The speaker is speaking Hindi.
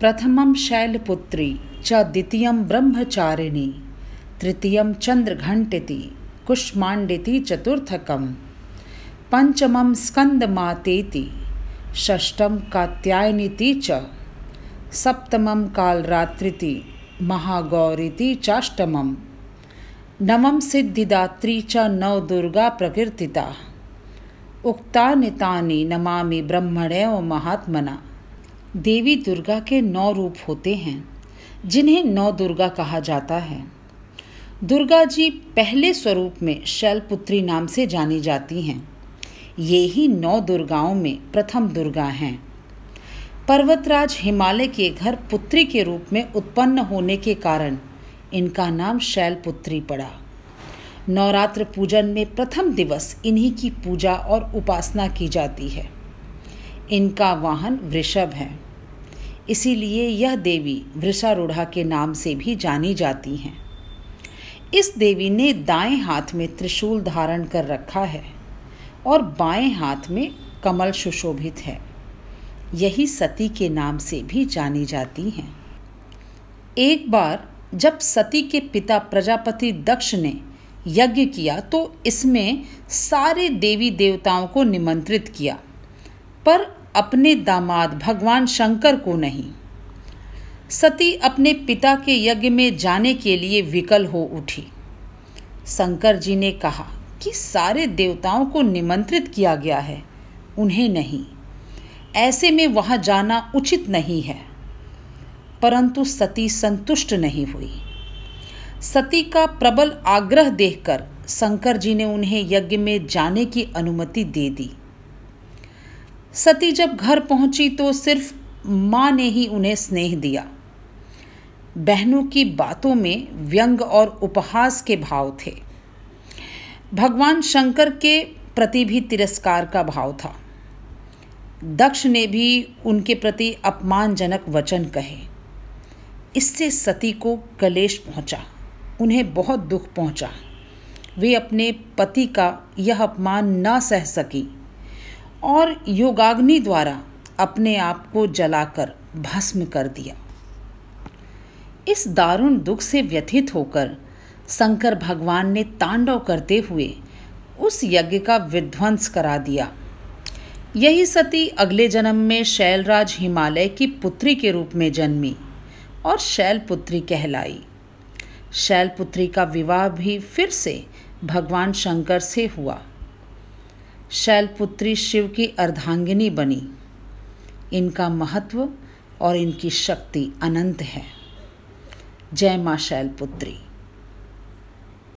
प्रथमं शैलपुत्री च द्वितीयं ब्रह्मचारिणी, तृतीयं चन्द्रघण्टिति, कुष्माण्डिति चतुर्थकं पञ्चमं स्कन्दमातेति, षष्ठं कात्यायनीति च, सप्तमं कालरात्रिति, महागौरीति चाष्टमं नवम सिद्धिदात्री च नव दुर्गा प्रकीर्तिता। उक्तानि तानि नमामि ब्रह्मणेव महात्मना। देवी दुर्गा के नौ रूप होते हैं, जिन्हें नौ दुर्गा कहा जाता है। दुर्गा जी पहले स्वरूप में शैलपुत्री नाम से जानी जाती हैं। ये ही नौ दुर्गाओं में प्रथम दुर्गा हैं। पर्वतराज हिमालय के घर पुत्री के रूप में उत्पन्न होने के कारण इनका नाम शैलपुत्री पड़ा। नवरात्र पूजन में प्रथम दिवस इन्हीं की पूजा और उपासना की जाती है। इनका वाहन वृषभ है। इसीलिए यह देवी वृषारूढ़ा के नाम से भी जानी जाती हैं। इस देवी ने दाएँ हाथ में त्रिशूल धारण कर रखा है और बाएँ हाथ में कमल सुशोभित है। यही सती के नाम से भी जानी जाती हैं। एक बार जब सती के पिता प्रजापति दक्ष ने यज्ञ किया तो इसमें सारे देवी देवताओं को निमंत्रित किया। पर अपने दामाद भगवान शंकर को नहीं। सती अपने पिता के यज्ञ में जाने के लिए विकल हो उठी। शंकर जी ने कहा कि सारे देवताओं को निमंत्रित किया गया है, उन्हें नहीं। ऐसे में वहाँ जाना उचित नहीं है। परंतु सती संतुष्ट नहीं हुई। सती का प्रबल आग्रह देखकर शंकर जी ने उन्हें यज्ञ में जाने की अनुमति दे दी। सती जब घर पहुँची तो सिर्फ़ माँ ने ही उन्हें स्नेह दिया। बहनों की बातों में व्यंग और उपहास के भाव थे। भगवान शंकर के प्रति भी तिरस्कार का भाव था। दक्ष ने भी उनके प्रति अपमानजनक वचन कहे। इससे सती को कलेश पहुँचा, उन्हें बहुत दुख पहुँचा। वे अपने पति का यह अपमान न सह सकी। और योगाग्नि द्वारा अपने आप को जलाकर भस्म कर दिया। इस दारुण दुख से व्यथित होकर शंकर भगवान ने तांडव करते हुए उस यज्ञ का विध्वंस करा दिया। यही सती अगले जन्म में शैलराज हिमालय की पुत्री के रूप में जन्मी और शैलपुत्री कहलाई। शैलपुत्री का विवाह भी फिर से भगवान शंकर से हुआ। शैलपुत्री शिव की अर्धांगिनी बनी। इनका महत्व और इनकी शक्ति अनंत है। जय माँ शैलपुत्री।